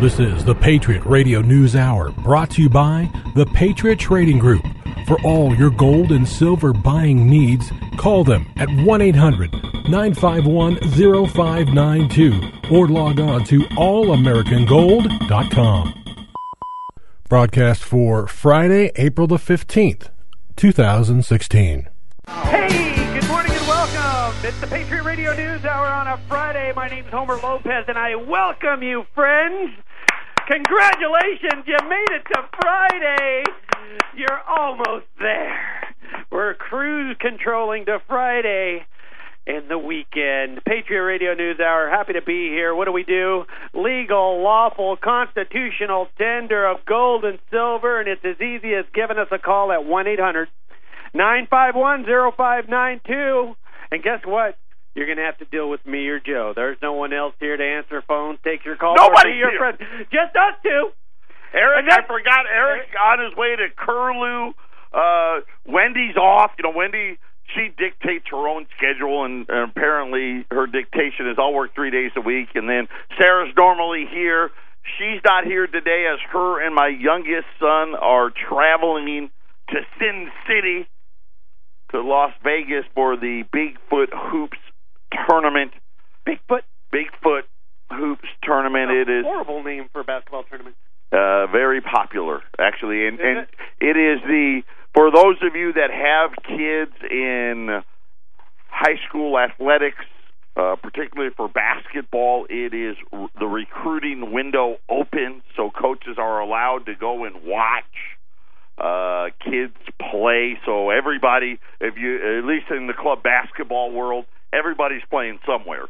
This is the Patriot Radio News Hour brought to you by the Patriot Trading Group. For all your gold and silver buying needs, call them at 1 800 951 0592 or log on to allamericangold.com. Broadcast for Friday, April the 15th, 2016. Hey, It's the Patriot Radio News Hour on a Friday. My name's Homer Lopez, and I welcome you, friends. Congratulations, you made it to Friday. You're almost there. We're cruise controlling to Friday in the weekend. Patriot Radio News Hour, happy to be here. What do we do? Legal, lawful, constitutional tender of gold and silver, and it's as easy as giving us a call at 1 800 951 0592. And guess what? You're going to have to deal with me or Joe. There's no one else here to answer phones, take your calls, be your here. friend. Just us two. Eric, I forgot Eric on his way to Curlew. Uh, Wendy's off. You know, Wendy, she dictates her own schedule, and, and apparently her dictation is I'll work three days a week. And then Sarah's normally here. She's not here today as her and my youngest son are traveling to Sin City to Las Vegas for the Bigfoot Hoops tournament. Bigfoot. Bigfoot Hoops tournament. It is horrible name for a basketball tournament. uh, very popular actually, and and it is the for those of you that have kids in high school athletics, uh, particularly for basketball, it is r- the recruiting window open, so coaches are allowed to go and watch uh kids play so everybody if you at least in the club basketball world everybody's playing somewhere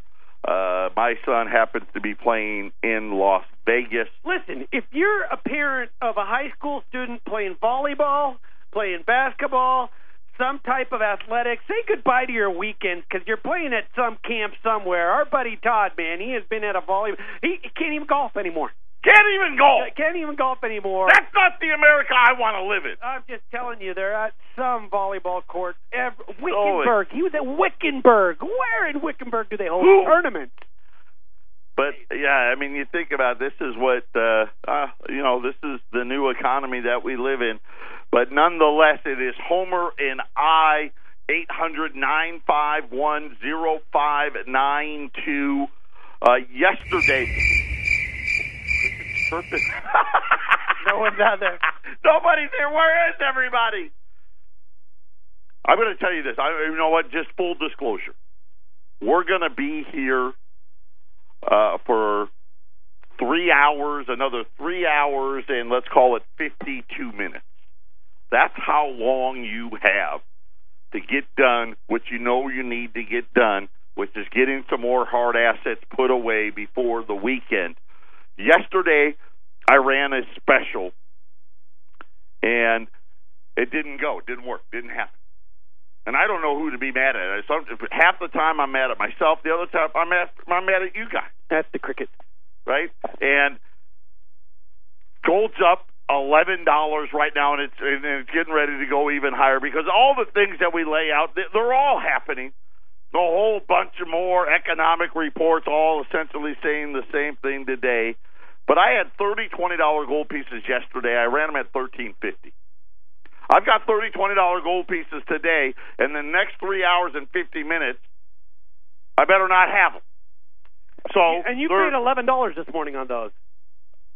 uh my son happens to be playing in Las Vegas Listen, if you're a parent of a high school student playing volleyball, playing basketball, some type of athletics, say goodbye to your weekends because you're playing at some camp somewhere. Our buddy Todd, man, he has been at a volleyball. He, he can't even golf anymore. Can't even golf. Can't even golf anymore. That's not the America I want to live in. I'm just telling you, they're at some volleyball court. Ev- Oh, Wickenburg. He was at Wickenburg. Where in Wickenburg do they hold Who? tournaments? But yeah, I mean, you think about it, this is what uh, uh, you know. This is the new economy that we live in. But nonetheless, it is Homer and I. Eight hundred nine five one zero five nine two. Uh, yesterday. No one's out there. Nobody's there. Where is everybody? I'm going to tell you this. I, you know what? Just full disclosure. We're going to be here uh, for three hours, another three hours, and let's call it 52 minutes. That's how long you have to get done what you know you need to get done, which is getting some more hard assets put away before the weekend. Yesterday, I ran a special, and it didn't go. It didn't work. Didn't happen. And I don't know who to be mad at. Some, half the time I'm mad at myself. The other time I'm mad, I'm mad at you guys That's the cricket. right? And gold's up eleven dollars right now, and it's and it's getting ready to go even higher because all the things that we lay out, they- they're all happening. A whole bunch of more economic reports, all essentially saying the same thing today. But I had thirty twenty dollar gold pieces yesterday. I ran them at thirteen fifty. I've got thirty twenty dollar gold pieces today, and the next three hours and fifty minutes, I better not have them. So and you paid eleven dollars this morning on those.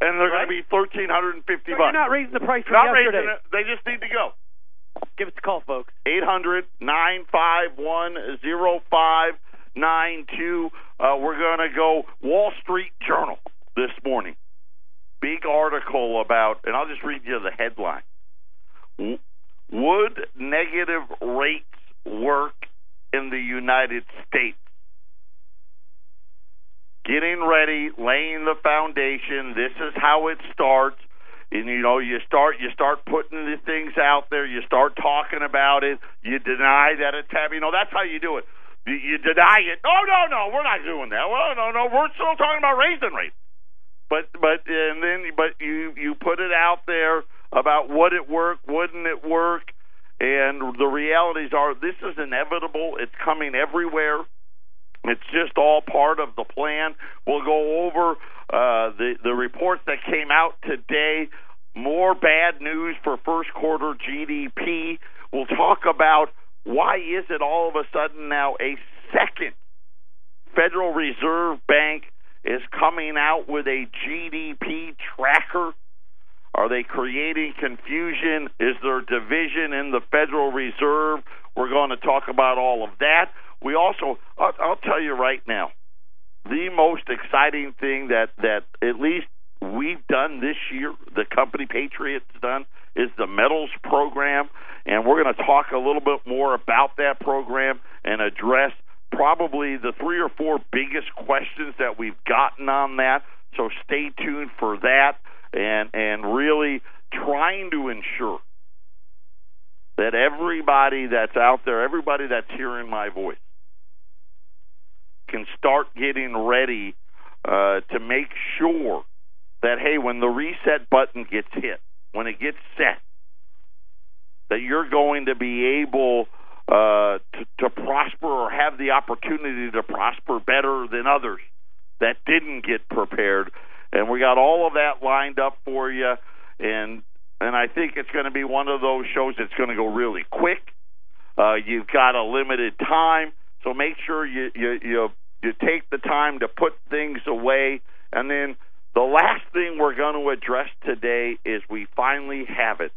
and they're Right. going to be thirteen hundred and fifty So bucks. you're not raising the price from Not yesterday. raising it. They just need to go. Give us a call, folks. Eight hundred nine five one zero five nine two. Uh, we're going to go Wall Street Journal this morning. Big article about, and I'll just read you the headline. Would negative rates work in the United States? Getting ready, laying the foundation. This is how it starts. And you know, you start you start putting the things out there. You start talking about it. You deny that it's happening. You know, that's how you do it. You, you deny it. Oh no, no, we're not doing that. Well, no, no, we're still talking about raising rates. But but and then but you you put it out there about would it work, wouldn't it work, and the realities are this is inevitable. It's coming everywhere. It's just all part of the plan. We'll go over uh, the the reports that came out today. More bad news for first quarter GDP. We'll talk about why is it all of a sudden now a second Federal Reserve Bank is coming out with a GDP tracker? Are they creating confusion? Is there division in the Federal Reserve? We're going to talk about all of that. We also, I'll, I'll tell you right now, the most exciting thing that that at least we've done this year, the company Patriots done, is the metals program, and we're going to talk a little bit more about that program and address probably the three or four biggest questions that we've gotten on that. So stay tuned for that, and and really trying to ensure that everybody that's out there, everybody that's hearing my voice, can start getting ready uh, to make sure that hey, when the reset button gets hit, when it gets set, that you're going to be able uh, to, to prosper or have the opportunity to prosper better than others that didn't get prepared. And we got all of that lined up for you, and and I think it's going to be one of those shows that's going to go really quick. Uh, you've got a limited time, so make sure you you you you take the time to put things away, and then the last thing we're going to address today is we finally have it.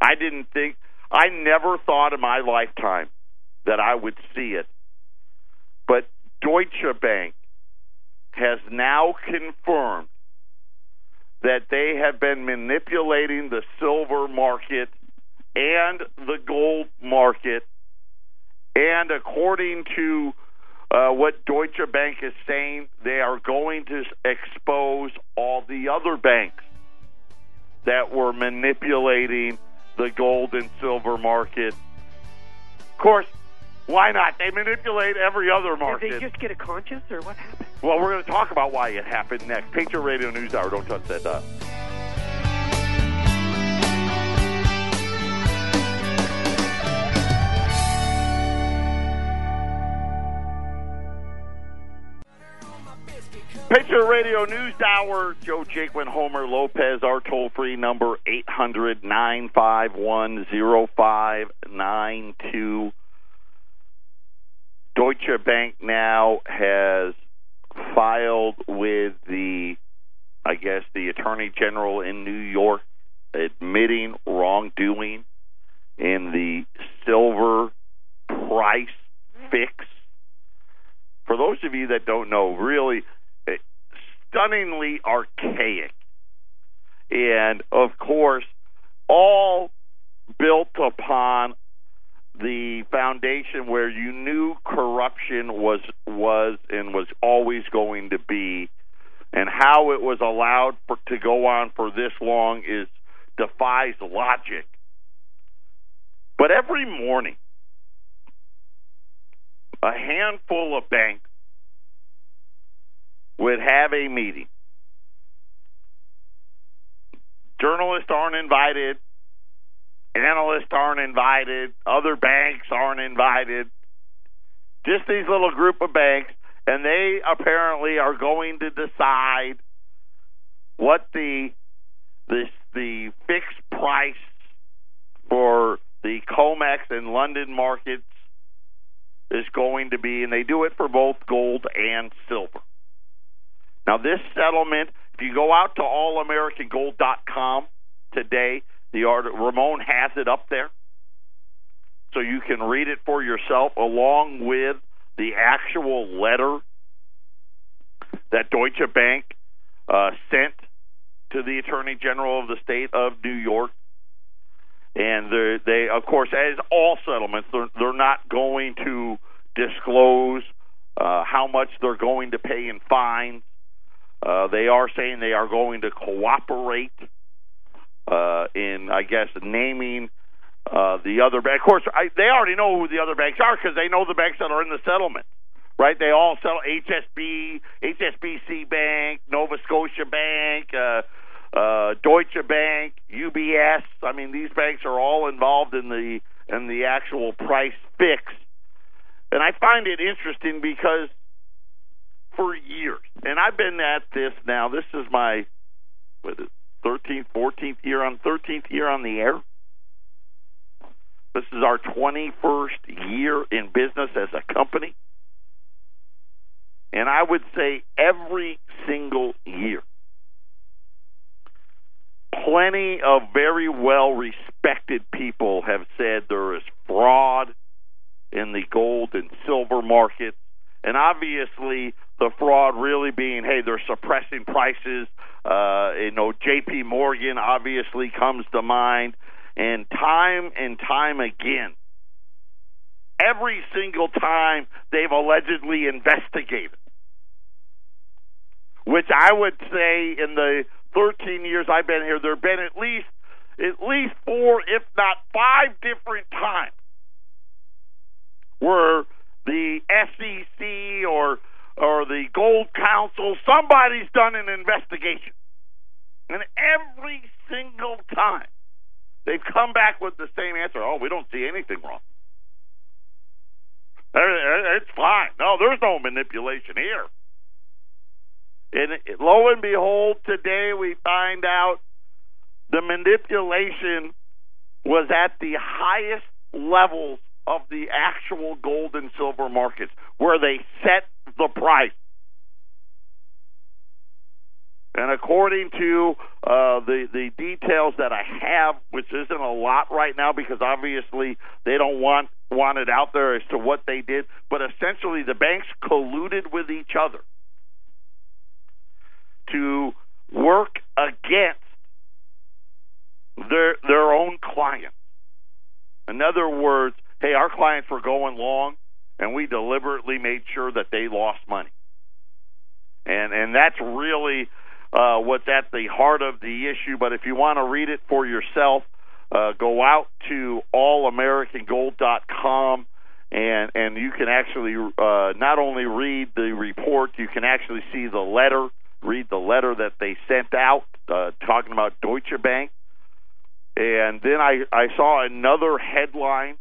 I didn't think, I never thought in my lifetime that I would see it. But Deutsche Bank has now confirmed that they have been manipulating the silver market and the gold market. And according to uh, what Deutsche Bank is saying, they are going to expose all the other banks that were manipulating the gold and silver market. Of course, why not? They manipulate every other market. Did they just get a conscience, or what happened? Well, we're going to talk about why it happened next. Patriot Radio News Hour. Don't touch that dial. Patriot Radio News Hour. Joe Jaquin, Homer Lopez. Our toll free number eight hundred nine five one zero five nine two. Deutsche Bank now has filed with the, I guess, the Attorney General in New York, admitting wrongdoing in the silver price fix. For those of you that don't know, really stunningly archaic. And of course, all built upon the foundation where you knew corruption was was and was always going to be and how it was allowed for, to go on for this long is defies logic but every morning a handful of banks would have a meeting. Journalists aren't invited, analysts aren't invited, other banks aren't invited. Just these little group of banks, and they apparently are going to decide what the the the fixed price for the COMEX and London markets is going to be, and they do it for both gold and silver. Now, this settlement, if you go out to allamericangold.com today, the art, Ramon has it up there. So you can read it for yourself along with the actual letter that Deutsche Bank uh, sent to the Attorney General of the state of New York. And they, of course, as all settlements, they're, they're not going to disclose uh, how much they're going to pay in fines uh, they are saying they are going to cooperate uh, in, I guess, naming uh, the other bank. Of course, I, they already know who the other banks are because they know the banks that are in the settlement, right? They all sell HSB, HSBC Bank, Nova Scotia Bank, uh, uh, Deutsche Bank, UBS. I mean, these banks are all involved in the in the actual price fix. and I find it interesting because for years, and I've been at this now. This is my what is it, 13th, 14th year on 13th year on the air. This is our 21st year in business as a company. And I would say every single year, plenty of very well respected people have said there is fraud in the gold and silver markets. And obviously, the fraud really being, hey, they're suppressing prices. Uh, you know, J.P. Morgan obviously comes to mind. And time and time again, every single time they've allegedly investigated, which I would say in the 13 years I've been here, there have been at least at least four, if not five different times where the SEC or or the Gold Council, somebody's done an investigation. And every single time they've come back with the same answer. Oh, we don't see anything wrong. Uh, uh, it's fine. No, there's no manipulation here. And lo and behold, today we find out the manipulation was at the highest levels of the actual gold and silver markets where they set the price. And according to uh, the the details that I have, which isn't a lot right now because obviously they don't want want it out there as to what they did, but essentially the banks colluded with each other to work against their their own clients. In other words, hey, our clients were going long, and we deliberately made sure that they lost money. And and that's really uh, what's at the heart of the issue. But if you want to read it for yourself, uh, go out to allamericangold.com and and you can actually uh, not only read the report, you can actually see the letter, read the letter that they sent out uh, talking about Deutsche Bank. And then I, I saw another headline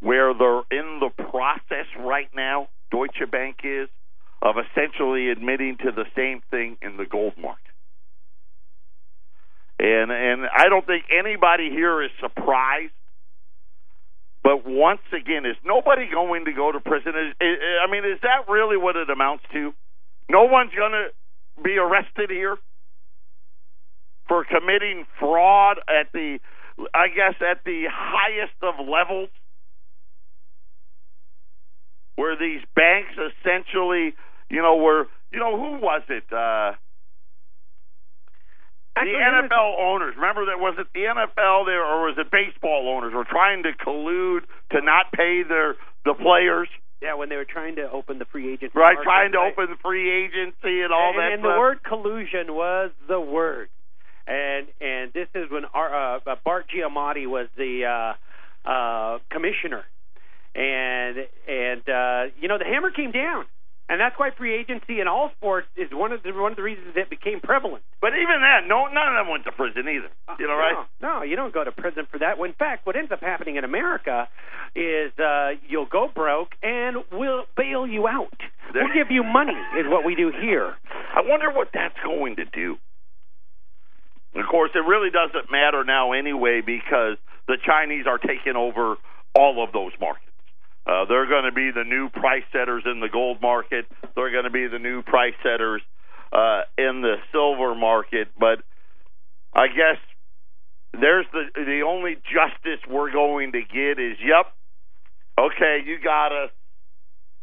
where they're in the process right now, Deutsche Bank is, of essentially admitting to the same thing in the gold market. And and I don't think anybody here is surprised. But once again, is nobody going to go to prison? Is, is, I mean, is that really what it amounts to? No one's going to be arrested here for committing fraud at the, I guess, at the highest of levels where these banks essentially, you know, were, you know, who was it? Uh, the NFL owners. Remember that was it the NFL there or was it baseball owners were trying to collude to not pay their the players. Yeah, when they were trying to open the free agency. Right, market, trying to right? open the free agency and all and, that and stuff. the word collusion was the word. And and this is when our, uh, Bart Giamatti was the uh, uh, commissioner, and and uh, you know the hammer came down, and that's why free agency in all sports is one of the one of the reasons it became prevalent. but even then, no, none of them went to prison either. You know, right? No, no, you don't go to prison for that. In fact, what ends up happening in America is uh, you'll go broke and we'll bail you out. We'll give you money, is what we do here. I wonder what that's going to do. Of course, it really doesn't matter now anyway because the Chinese are taking over all of those markets. Uh, they're going to be the new price setters in the gold market. They're going to be the new price setters uh, in the silver market. But I guess there's the the only justice we're going to get is, yep, okay, you got us.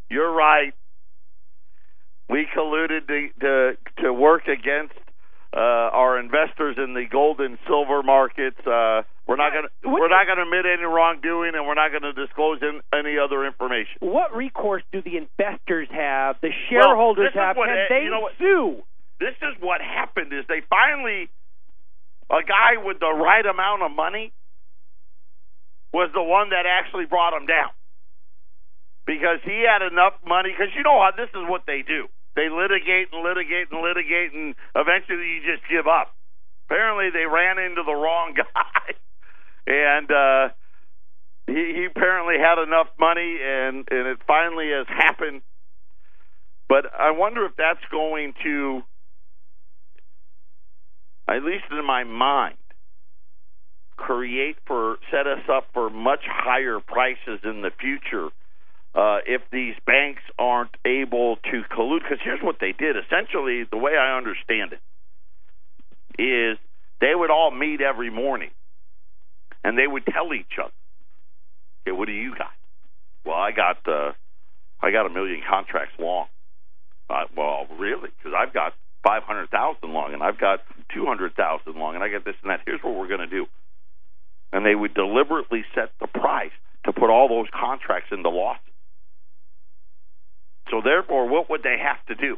You're right. We colluded to to, to work against uh, our investors in the gold and silver markets. Uh, we're not going to we're not going to admit any wrongdoing, and we're not going to disclose in, any other information. What recourse do the investors have, the shareholders is have? what- Can they you know what- sue? This is what happened: is they finally a guy with the right amount of money was the one that actually brought him down because he had enough money. Because you know how this is what they do: they litigate and litigate and litigate, and eventually you just give up. Apparently, they ran into the wrong guy, and uh, he, he apparently had enough money, and and it finally has happened. But I wonder if that's going to, at least in my mind, create for set us up for much higher prices in the future uh, if these banks aren't able to collude. Because here's what they did. Essentially, the way I understand it is they would all meet every morning and they would tell each other, "Okay, what do you got?" Well, I got uh, I got a million contracts long. Uh, well, really? Because I've got five hundred thousand long, and I've got two hundred thousand long, and I got this and that. Here's what we're going to do, and they would deliberately set the price to put all those contracts into losses. So therefore, what would they have to do?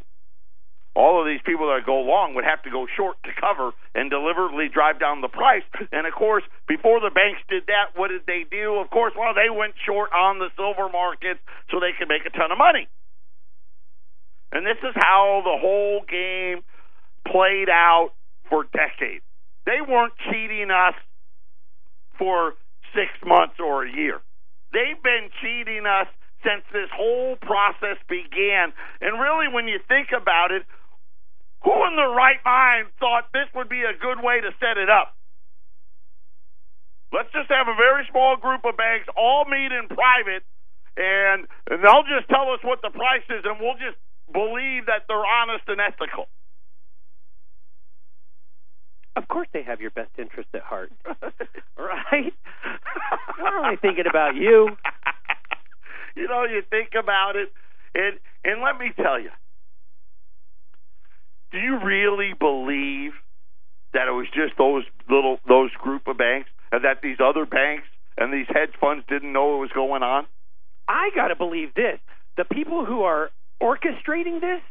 All of these people that go long would have to go short to cover and deliberately drive down the price. And of course, before the banks did that, what did they do? Of course, well, they went short on the silver market so they could make a ton of money. And this is how the whole game played out for decades. They weren't cheating us for six months or a year. They've been cheating us since this whole process began. And really, when you think about it, who in their right mind thought this would be a good way to set it up? Let's just have a very small group of banks all meet in private, and, and they'll just tell us what the price is, and we'll just believe that they're honest and ethical. Of course, they have your best interest at heart, right? We're only thinking about you. you know, you think about it, and and let me tell you, do you really believe that it was just those little those group of banks, and that these other banks and these hedge funds didn't know what was going on? I got to believe this: the people who are orchestrating this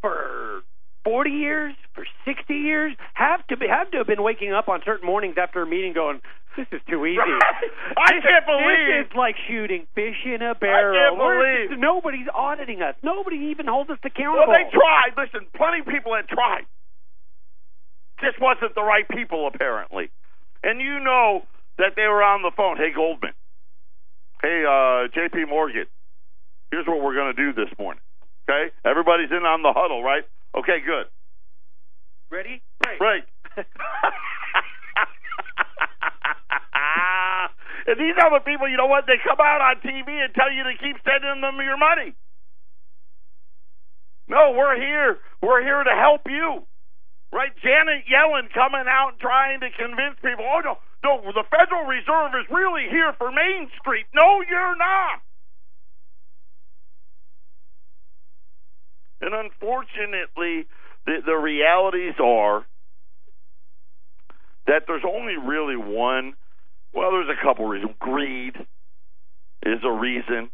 for 40 years, for 60 years, have to be, have to have been waking up on certain mornings after a meeting going, "This is too easy." I can't believe this is like shooting fish in a barrel. I can't We're- nobody's auditing us. Nobody even holds us accountable. Well, they tried. Listen, plenty of people had tried. Just wasn't the right people, apparently. And you know that they were on the phone. Hey, Goldman. Hey, uh, J.P. Morgan. Here's what we're going to do this morning. Okay? Everybody's in on the huddle, right? Okay, good. Ready? Right. and these other people, you know what? They come out on TV and tell you to keep sending them your money. No, we're here. We're here to help you. Right? Janet Yellen coming out and trying to convince people, oh, no, no, the Federal Reserve is really here for Main Street. No, you're not. And unfortunately, the, the realities are that there's only really one. Well, there's a couple reasons. Greed is a reason,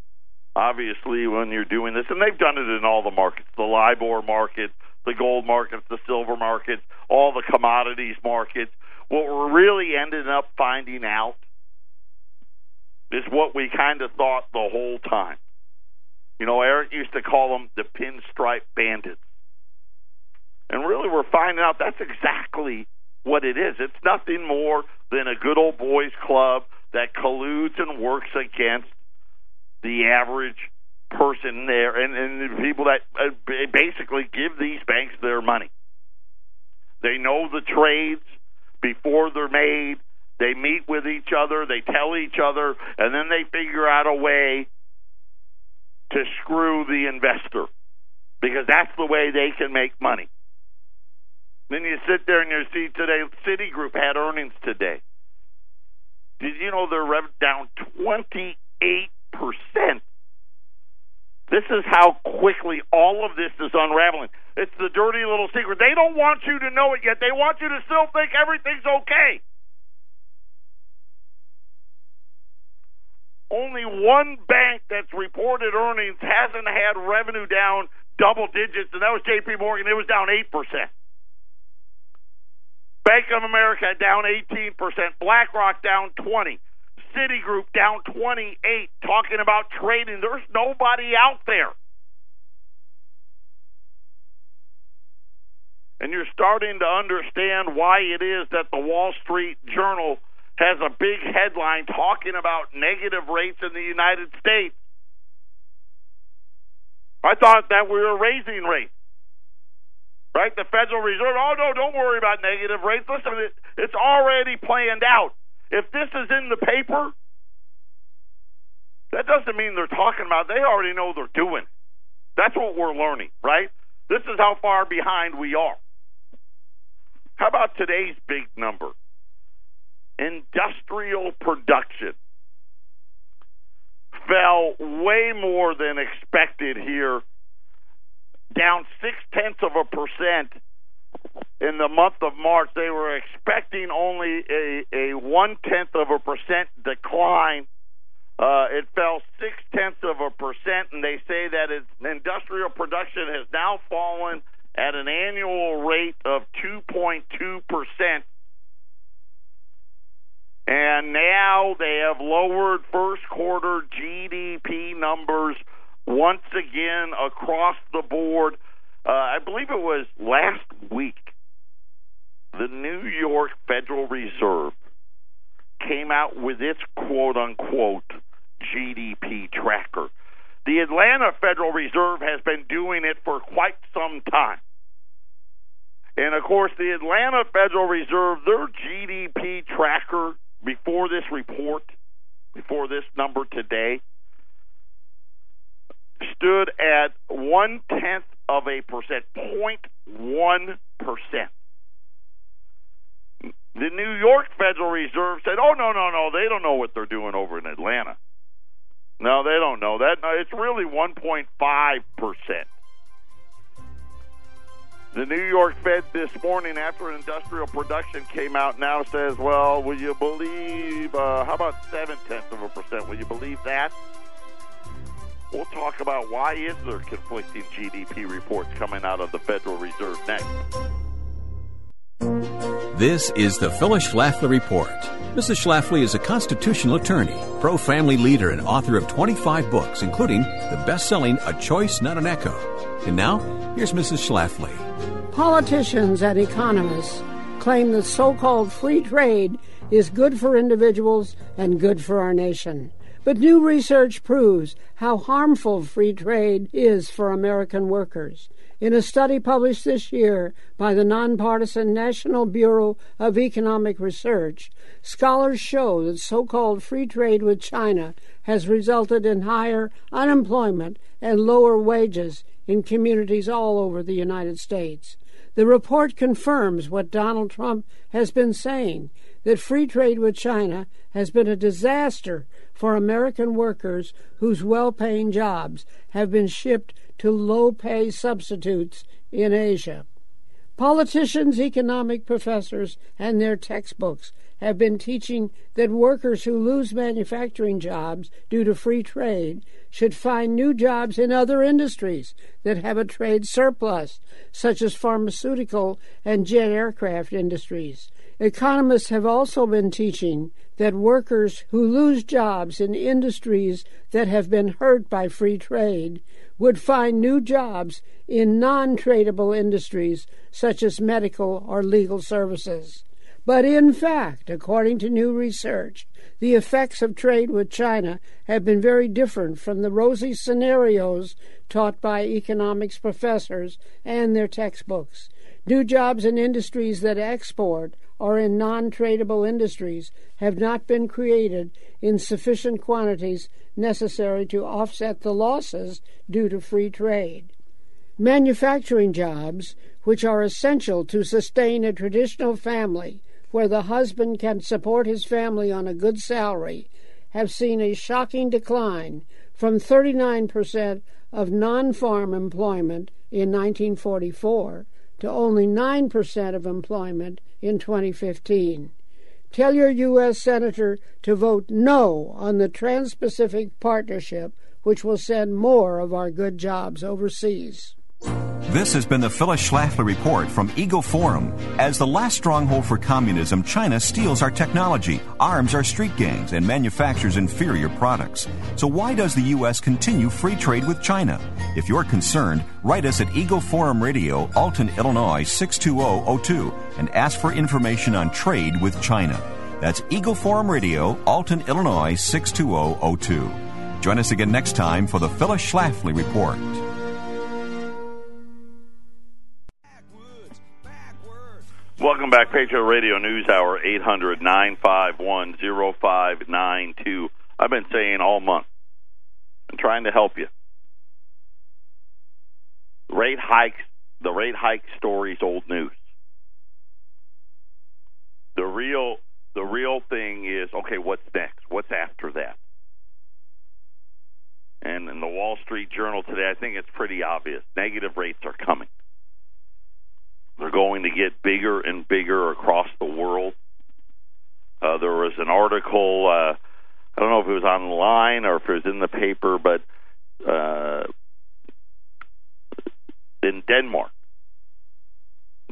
obviously, when you're doing this, and they've done it in all the markets: the LIBOR market, the gold markets, the silver markets, all the commodities markets. What we're really ending up finding out is what we kind of thought the whole time. You know, Eric used to call them the pinstripe bandits. And really, we're finding out that's exactly what it is. It's nothing more than a good old boys club that colludes and works against the average person there and, and the people that uh, basically give these banks their money. They know the trades before they're made. They meet with each other, they tell each other, and then they figure out a way to screw the investor because that's the way they can make money. Then you sit there and you see today, Citigroup had earnings today. Did you know they're rev- down 28%? This is how quickly all of this is unraveling. It's the dirty little secret. They don't want you to know it yet. They want you to still think everything's okay. Only one bank that's reported earnings hasn't had revenue down double digits, and that was JP Morgan. It was down 8%. Bank of America down 18%, BlackRock down 20, Citigroup down 28, talking about trading. There's nobody out there. And you're starting to understand why it is that the Wall Street Journal has a big headline talking about negative rates in the United States. I thought that we were raising rates. Right? The Federal Reserve, oh no, don't worry about negative rates. Listen, it's already planned out. If this is in the paper, that doesn't mean they're talking about it. They already know they're doing it. That's what we're learning, right? This is how far behind we are. How about today's big number? Industrial production fell way more than expected here, down six tenths of a percent in the month of March. They were expecting only a, a one tenth of a percent decline. Uh, it fell six tenths of a percent, and they say that its industrial production has now fallen at an annual rate of 2.2%. And now they have lowered first quarter GDP numbers once again across the board. Uh, I believe it was last week. The New York Federal Reserve came out with its quote unquote GDP tracker. The Atlanta Federal Reserve has been doing it for quite some time. And of course, the Atlanta Federal Reserve, their GDP tracker before this report, before this number today, stood at one tenth of a percent, 0.1 percent. The New York Federal Reserve said, "Oh no, no, no! They don't know what they're doing over in Atlanta." No, they don't know that. No, It's really 1.5 percent. The New York Fed this morning, after industrial production came out, now says, "Well, will you believe? Uh, how about seven tenths of a percent? Will you believe that?" We'll talk about why is there conflicting GDP reports coming out of the Federal Reserve next. This is the Phyllis Schlafly Report. Mrs. Schlafly is a constitutional attorney, pro family leader, and author of 25 books, including the best selling A Choice, Not an Echo. And now, here's Mrs. Schlafly. Politicians and economists claim that so called free trade is good for individuals and good for our nation. But new research proves how harmful free trade is for American workers. In a study published this year by the nonpartisan National Bureau of Economic Research, scholars show that so called free trade with China has resulted in higher unemployment and lower wages in communities all over the United States. The report confirms what Donald Trump has been saying that free trade with China has been a disaster for American workers whose well paying jobs have been shipped to low pay substitutes in Asia. Politicians, economic professors, and their textbooks have been teaching that workers who lose manufacturing jobs due to free trade should find new jobs in other industries that have a trade surplus, such as pharmaceutical and jet aircraft industries. Economists have also been teaching that workers who lose jobs in industries that have been hurt by free trade would find new jobs in non tradable industries such as medical or legal services. But in fact, according to new research, the effects of trade with China have been very different from the rosy scenarios taught by economics professors and their textbooks. New jobs in industries that export or in non tradable industries have not been created in sufficient quantities necessary to offset the losses due to free trade. Manufacturing jobs, which are essential to sustain a traditional family where the husband can support his family on a good salary, have seen a shocking decline from 39% of non farm employment in 1944 to only 9% of employment in 2015. Tell your U.S. Senator to vote no on the Trans Pacific Partnership, which will send more of our good jobs overseas. This has been the Phyllis Schlafly Report from Eagle Forum. As the last stronghold for communism, China steals our technology, arms our street gangs, and manufactures inferior products. So why does the U.S. continue free trade with China? If you're concerned, write us at Eagle Forum Radio, Alton, Illinois 62002 and ask for information on trade with China. That's Eagle Forum Radio, Alton, Illinois 62002. Join us again next time for the Phyllis Schlafly Report. Welcome back, Patriot Radio News Hour, 800 951 0592. I've been saying all month, I'm trying to help you. Rate hikes, the rate hike story's old news. The real, the real thing is okay. What's next? What's after that? And in the Wall Street Journal today, I think it's pretty obvious. Negative rates are coming. They're going to get bigger and bigger across the world. Uh, there was an article, uh, I don't know if it was online or if it was in the paper, but uh, in Denmark,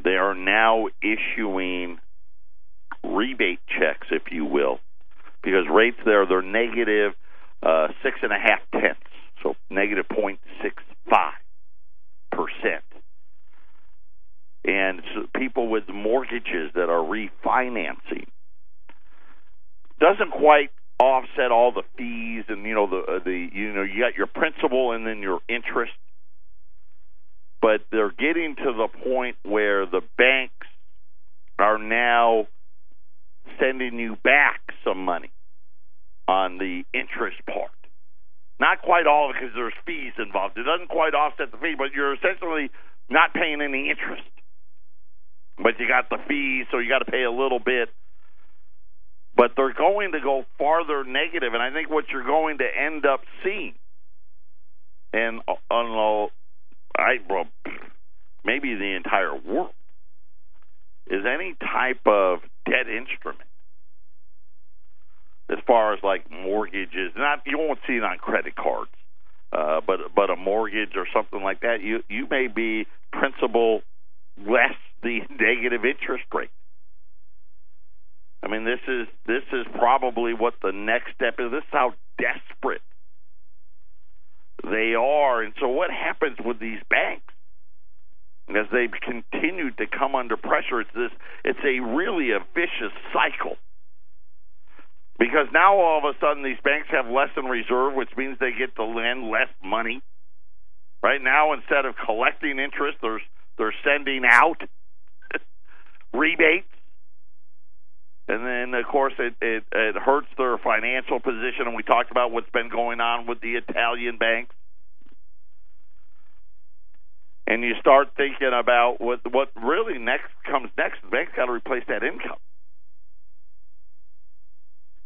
they are now issuing rebate checks, if you will, because rates there they're negative uh, six and a half tenths, so negative point six five percent. And people with mortgages that are refinancing doesn't quite offset all the fees and you know the uh, the you know you got your principal and then your interest but they're getting to the point where the banks are now sending you back some money on the interest part. Not quite all because there's fees involved. It doesn't quite offset the fee, but you're essentially not paying any interest. But you got the fees, so you got to pay a little bit. But they're going to go farther negative, and I think what you're going to end up seeing, and uh, I well, maybe the entire world, is any type of debt instrument as far as like mortgages. Not you won't see it on credit cards, uh, but but a mortgage or something like that. You you may be principal less the negative interest rate. I mean, this is this is probably what the next step is. This is how desperate they are, and so what happens with these banks? As they've continued to come under pressure, it's this. It's a really a vicious cycle because now all of a sudden these banks have less in reserve, which means they get to lend less money. Right now, instead of collecting interest, they're they're sending out rebates, and then of course it, it it hurts their financial position. And we talked about what's been going on with the Italian banks. And you start thinking about what what really next comes next. The bank's got to replace that income.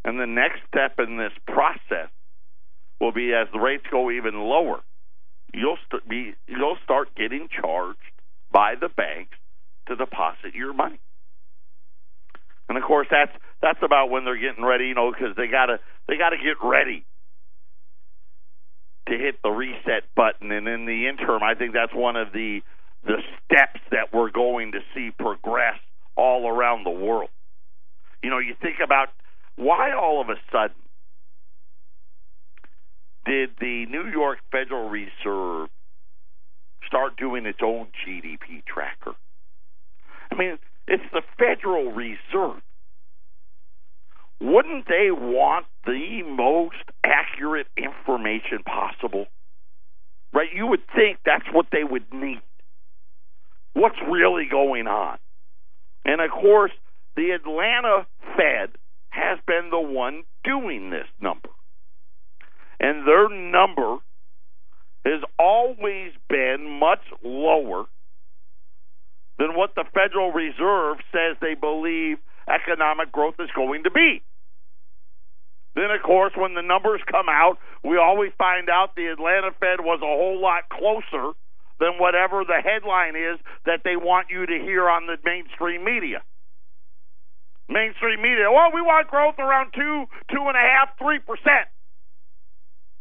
And the next step in this process will be as the rates go even lower, you'll st- be you'll start getting charged by the banks to deposit your money. And of course, that's that's about when they're getting ready, you know, because they gotta they gotta get ready to hit the reset button. And in the interim, I think that's one of the the steps that we're going to see progress all around the world. You know, you think about why all of a sudden did the New York Federal Reserve start doing its own GDP tracker? I mean, it's the Federal Reserve. Wouldn't they want the most accurate information possible? Right? You would think that's what they would need. What's really going on? And of course, the Atlanta Fed has been the one doing this number. And their number has always been much lower than what the Federal Reserve says they believe economic growth is going to be. Then, of course, when the numbers come out, we always find out the Atlanta Fed was a whole lot closer than whatever the headline is that they want you to hear on the mainstream media mainstream media. Well, we want growth around two, two and a half, three percent.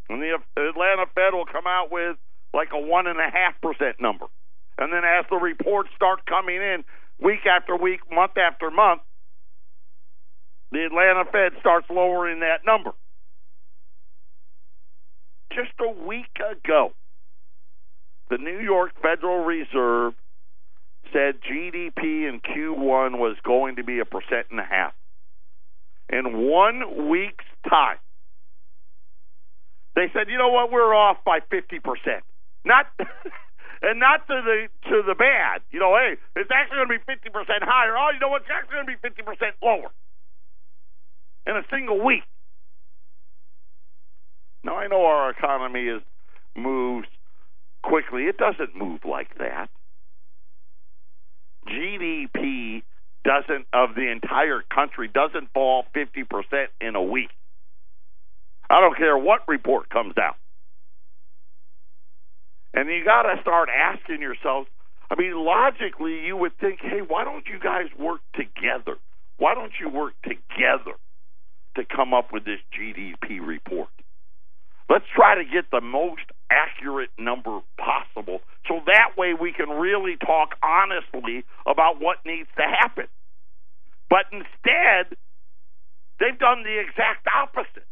And the Atlanta Fed will come out with like a one and a half percent number. And then as the reports start coming in week after week, month after month, the Atlanta Fed starts lowering that number. Just a week ago, the New York Federal Reserve said GDP in Q1 was going to be a percent and a half. in one week's time, they said, you know what, we're off by 50%. Not. and not to the to the bad. You know, hey, it's actually going to be fifty percent higher. Oh, you know what? It's actually going to be fifty percent lower in a single week. Now I know our economy is moves quickly. It doesn't move like that. GDP doesn't of the entire country doesn't fall 50% in a week. I don't care what report comes out. And you got to start asking yourselves, I mean logically you would think, "Hey, why don't you guys work together? Why don't you work together to come up with this GDP report?" Let's try to get the most accurate number possible so that way we can really talk honestly about what needs to happen. But instead, they've done the exact opposite.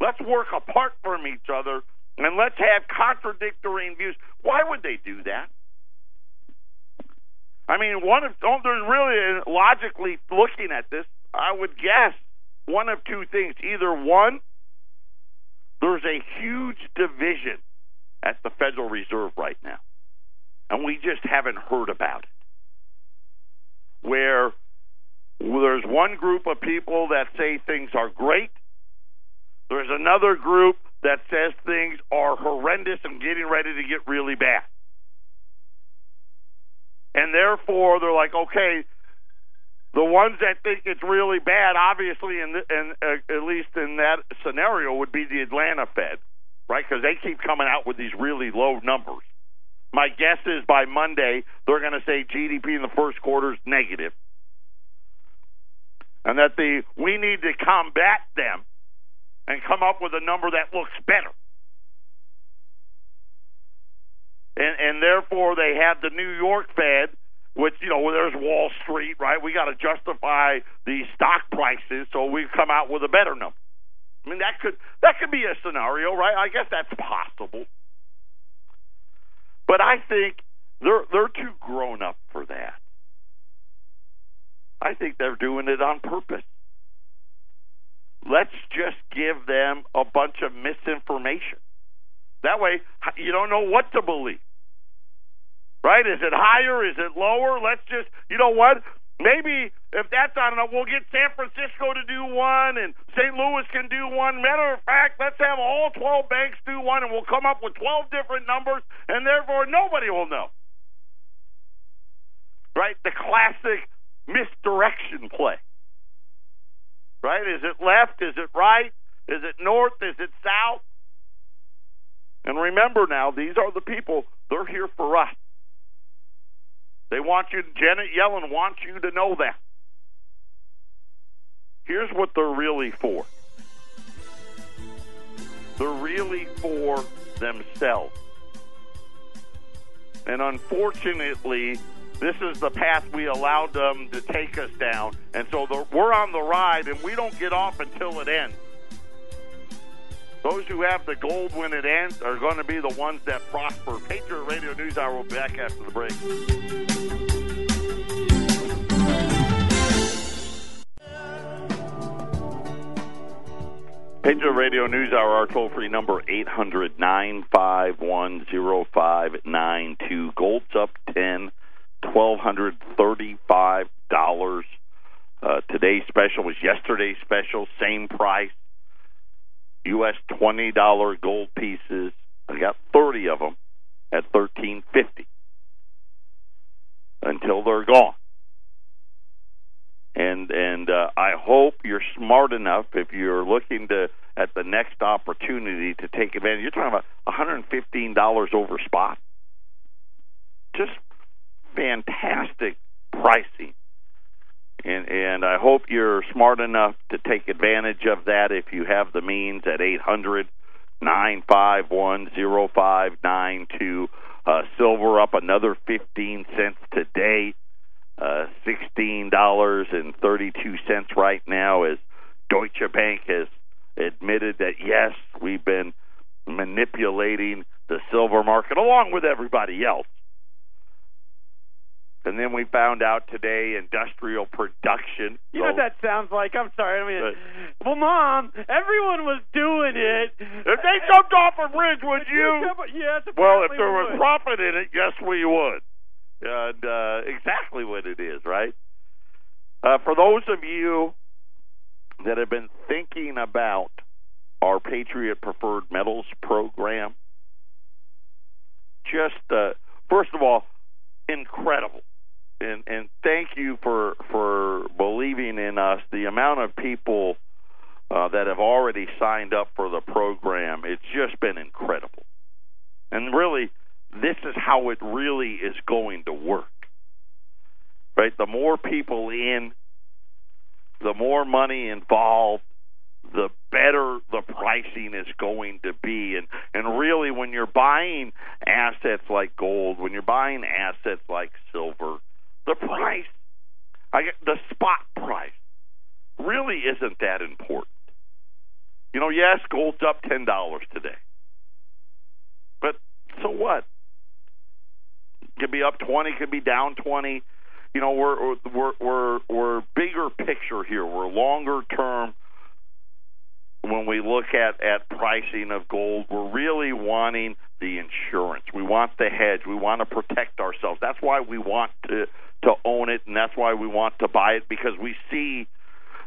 Let's work apart from each other and let's have contradictory views. Why would they do that? I mean, one of oh, there's really uh, logically looking at this, I would guess one of two things. Either one, there's a huge division at the Federal Reserve right now, and we just haven't heard about it. Where there's one group of people that say things are great, there's another group that says things are horrendous and getting ready to get really bad. And therefore, they're like, okay, the ones that think it's really bad, obviously, in, in uh, at least in that scenario, would be the Atlanta Fed, right? Because they keep coming out with these really low numbers. My guess is by Monday they're going to say GDP in the first quarter is negative, and that the we need to combat them and come up with a number that looks better. And, and therefore, they have the New York Fed which you know there's Wall Street, right? We got to justify the stock prices, so we come out with a better number. I mean that could that could be a scenario, right? I guess that's possible. But I think they're they're too grown up for that. I think they're doing it on purpose. Let's just give them a bunch of misinformation. That way, you don't know what to believe. Right? Is it higher? Is it lower? Let's just, you know what? Maybe if that's not enough, we'll get San Francisco to do one and St. Louis can do one. Matter of fact, let's have all 12 banks do one and we'll come up with 12 different numbers and therefore nobody will know. Right? The classic misdirection play. Right? Is it left? Is it right? Is it north? Is it south? And remember now, these are the people, they're here for us. They want you, Janet Yellen wants you to know that. Here's what they're really for they're really for themselves. And unfortunately, this is the path we allowed them to take us down. And so the, we're on the ride, and we don't get off until it ends. Those who have the gold when it ends are going to be the ones that prosper. Patriot Radio News Hour will be back after the break. Patriot Radio News Hour, our toll free number, 800 951 0592. Gold's up 10 $1,235. Uh, today's special was yesterday's special, same price. U.S. twenty dollar gold pieces. I got thirty of them at thirteen fifty until they're gone. And and uh, I hope you're smart enough if you're looking to at the next opportunity to take advantage. You're talking about 115 dollars over spot. Just fantastic pricing and and I hope you're smart enough to take advantage of that if you have the means at eight hundred nine five one zero five nine two. Uh, silver up another fifteen cents today, uh, sixteen dollars and thirty two cents right now. As Deutsche Bank has admitted that yes, we've been manipulating the silver market along with everybody else And then we found out today industrial production. You know what that sounds like? I'm sorry. I mean, well, Mom, everyone was doing it. If they jumped off a bridge, would you? Yes. Well, if there was would. profit in it, yes, we would. And uh, exactly what it is, right? Uh, for those of you that have been thinking about our Patriot Preferred Metals program, just uh, first of all, incredible. And and thank you for for believing in us. The amount of people uh, that have already signed up for the program, it's just been incredible. And really, this is how it really is going to work. Right? The more people in, the more money involved, the better the pricing is going to be. And and really when you're buying assets like gold, when you're buying assets like silver, the price I the spot price really isn't that important. You know, yes, gold's up ten dollars today. But so what? Could be up twenty, could be down twenty. You know, we're we're we're we're bigger picture here. We're longer term when we look at at pricing of gold. We're really wanting the insurance. We want the hedge. We want to protect ourselves. That's why we want to to own it, and that's why we want to buy it because we see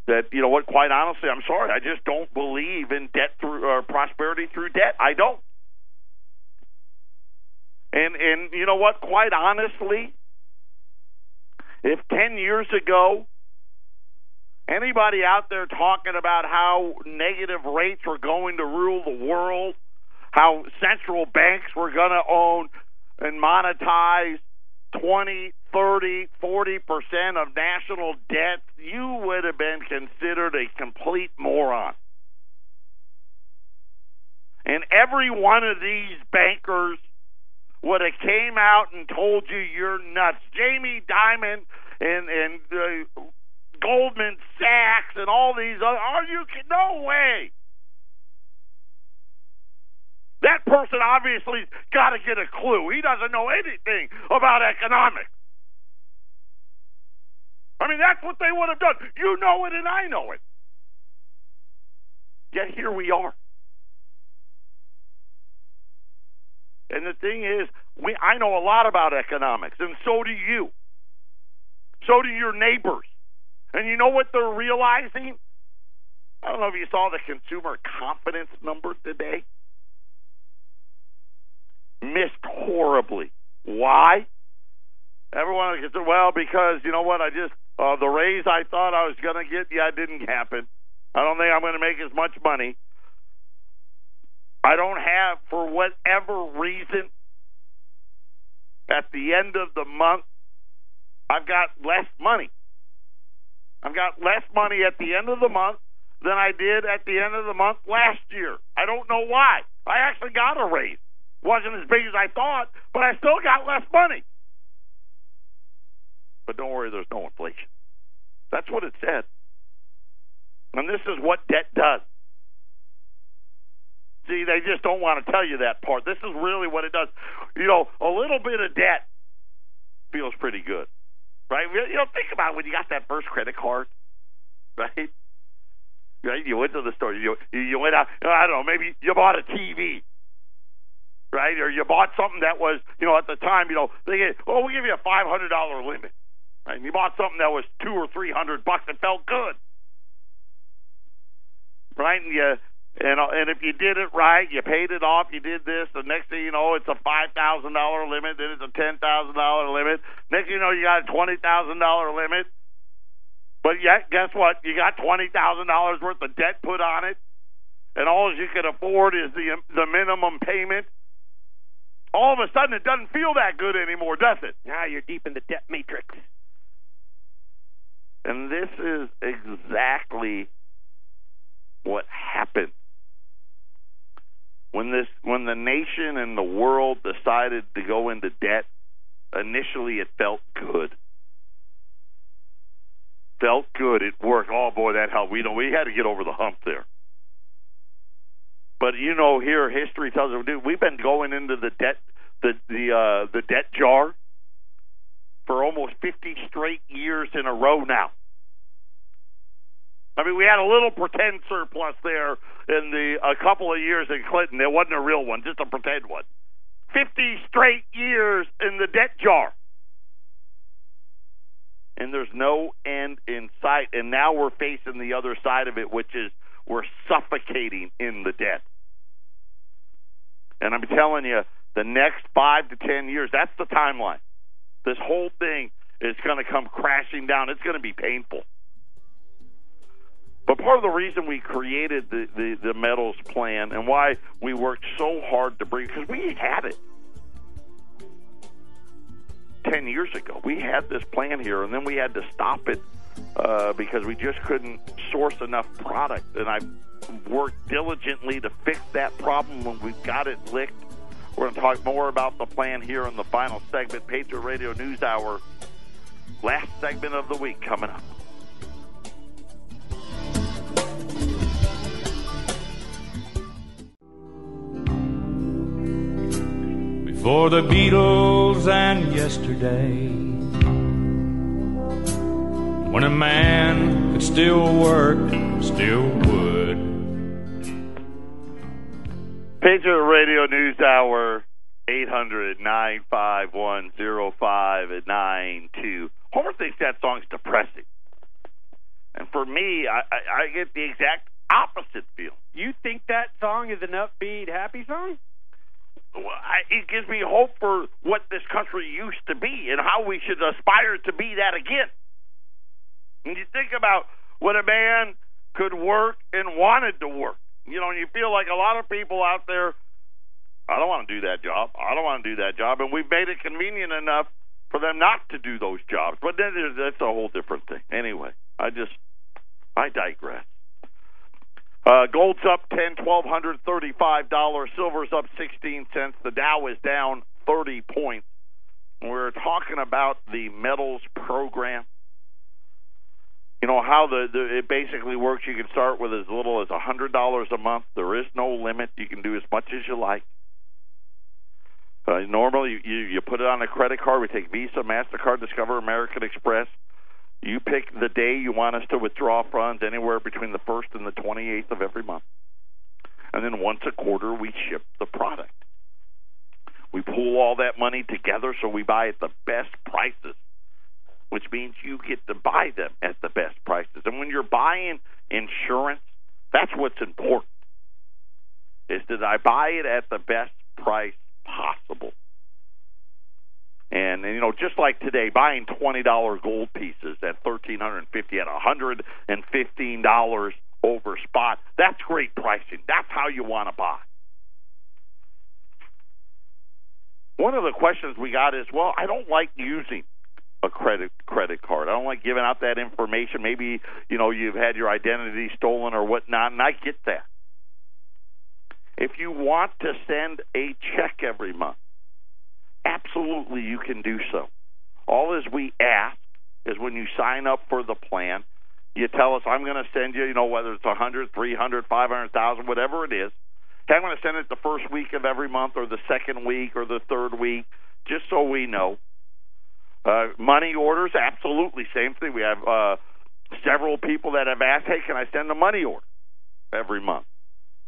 that you know what. Quite honestly, I'm sorry, I just don't believe in debt through prosperity through debt. I don't. And and you know what? Quite honestly, if ten years ago anybody out there talking about how negative rates were going to rule the world, how central banks were going to own and monetize 20, 30, 40% of national debt, you would have been considered a complete moron. And every one of these bankers would have came out and told you you're nuts. Jamie Dimon and and uh, Goldman Sachs and all these other. Are you no way? That person obviously got to get a clue. He doesn't know anything about economics. I mean, that's what they would have done. You know it, and I know it. Yet here we are. And the thing is, we I know a lot about economics, and so do you. So do your neighbors. And you know what they're realizing? I don't know if you saw the consumer confidence number today. Missed horribly. Why? Everyone gets it. Well, because you know what? I just uh, the raise I thought I was going to get, yeah, it didn't happen. I don't think I'm going to make as much money. I don't have, for whatever reason, at the end of the month, I've got less money. I've got less money at the end of the month than I did at the end of the month last year. I don't know why. I actually got a raise. Wasn't as big as I thought, but I still got less money. But don't worry, there's no inflation. That's what it said. And this is what debt does. See, they just don't want to tell you that part. This is really what it does. You know, a little bit of debt feels pretty good, right? You know, think about when you got that first credit card, right? Right? You went to the store. You you went out. I don't know. Maybe you bought a TV, right? Or you bought something that was, you know, at the time, you know, they get, oh, we give you a five hundred dollar limit, right? And you bought something that was two or three hundred bucks. It felt good, right? And you and uh, and if you did it right, you paid it off. You did this. The next thing you know, it's a five thousand dollar limit. Then it's a ten thousand dollar limit. Next thing you know, you got a twenty thousand dollar limit. But yet, guess what? You got twenty thousand dollars worth of debt put on it, and all you can afford is the the minimum payment. All of a sudden, it doesn't feel that good anymore, does it? Now you're deep in the debt matrix. And this is exactly what happened when this when the nation and the world decided to go into debt. Initially, it felt good. Felt good. It worked. Oh boy, that helped. We know we had to get over the hump there. But you know, here history tells us we've been going into the debt the the uh, the debt jar for almost 50 straight years in a row now. I mean, we had a little pretend surplus there in the a couple of years in Clinton. It wasn't a real one, just a pretend one. 50 straight years in the debt jar. And there's no end in sight. And now we're facing the other side of it, which is we're suffocating in the debt. And I'm telling you, the next five to ten years, that's the timeline. This whole thing is going to come crashing down. It's going to be painful. But part of the reason we created the, the, the metals plan and why we worked so hard to bring, because we had it 10 years ago. We had this plan here, and then we had to stop it uh, because we just couldn't source enough product. And I've worked diligently to fix that problem when we've got it licked. We're going to talk more about the plan here in the final segment, Patriot Radio News Hour. Last segment of the week coming up. Before the Beatles and yesterday, when a man could still work, still would. Patriot Radio News Hour, 800 951 0592. Homer thinks that song's depressing. And for me, I, I, I get the exact opposite feel. You think that song is an upbeat, happy song? Well, I, it gives me hope for what this country used to be and how we should aspire to be that again. When you think about when a man could work and wanted to work, you know, and you feel like a lot of people out there, I don't want to do that job. I don't want to do that job, and we've made it convenient enough for them not to do those jobs. But then that's a whole different thing. Anyway, I just I digress. Uh, gold's up ten, twelve hundred thirty-five dollars. Silver's up sixteen cents. The Dow is down thirty points. We're talking about the metals program. You know how the, the it basically works. You can start with as little as a hundred dollars a month. There is no limit. You can do as much as you like. Uh, normally, you, you put it on a credit card. We take Visa, Mastercard, Discover, American Express. You pick the day you want us to withdraw funds anywhere between the 1st and the 28th of every month. And then once a quarter, we ship the product. We pool all that money together so we buy at the best prices, which means you get to buy them at the best prices. And when you're buying insurance, that's what's important. Is that I buy it at the best price possible. And, and you know, just like today, buying twenty dollar gold pieces at thirteen hundred and fifty at a hundred and fifteen dollars over spot. That's great pricing. That's how you want to buy. One of the questions we got is, well, I don't like using a credit credit card. I don't like giving out that information. Maybe you know you've had your identity stolen or whatnot, and I get that. If you want to send a check every month, absolutely you can do so. All as we ask is when you sign up for the plan, you tell us I'm going to send you, you know, whether it's a hundred, three hundred, five hundred thousand, whatever it is. I'm going to send it the first week of every month, or the second week, or the third week, just so we know. Uh, money orders, absolutely same thing. We have uh, several people that have asked, "Hey, can I send a money order every month?"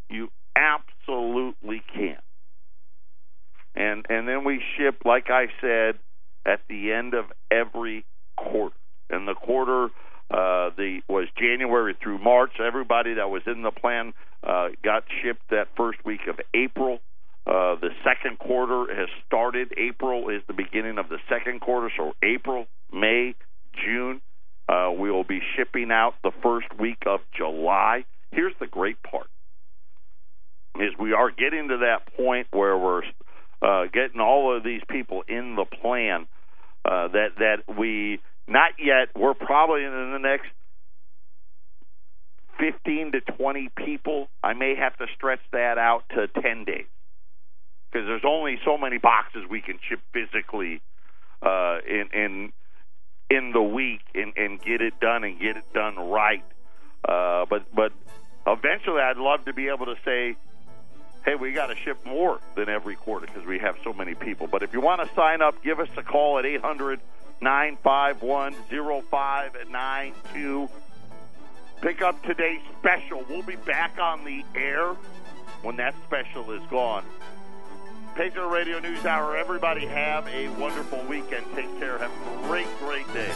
You absolutely can and and then we ship, like I said, at the end of every quarter. And the quarter uh, the was January through March. Everybody that was in the plan uh, got shipped that first week of April. Uh, the second quarter has started. April is the beginning of the second quarter, so April, May, June. Uh, we will be shipping out the first week of July. Here's the great part: is we are getting to that point where we're uh, getting all of these people in the plan uh, that that we not yet. We're probably in the next fifteen to twenty people. I may have to stretch that out to ten days because there's only so many boxes we can ship physically uh, in in in the week and, and get it done and get it done right. Uh, but but eventually, I'd love to be able to say hey, we got to ship more than every quarter because we have so many people. But if you want to sign up, give us a call at 800 951 0592. Pick up today's special. We'll be back on the air when that special is gone. Patriot Radio News Hour. Everybody have a wonderful weekend. Take care. Have a great, great day.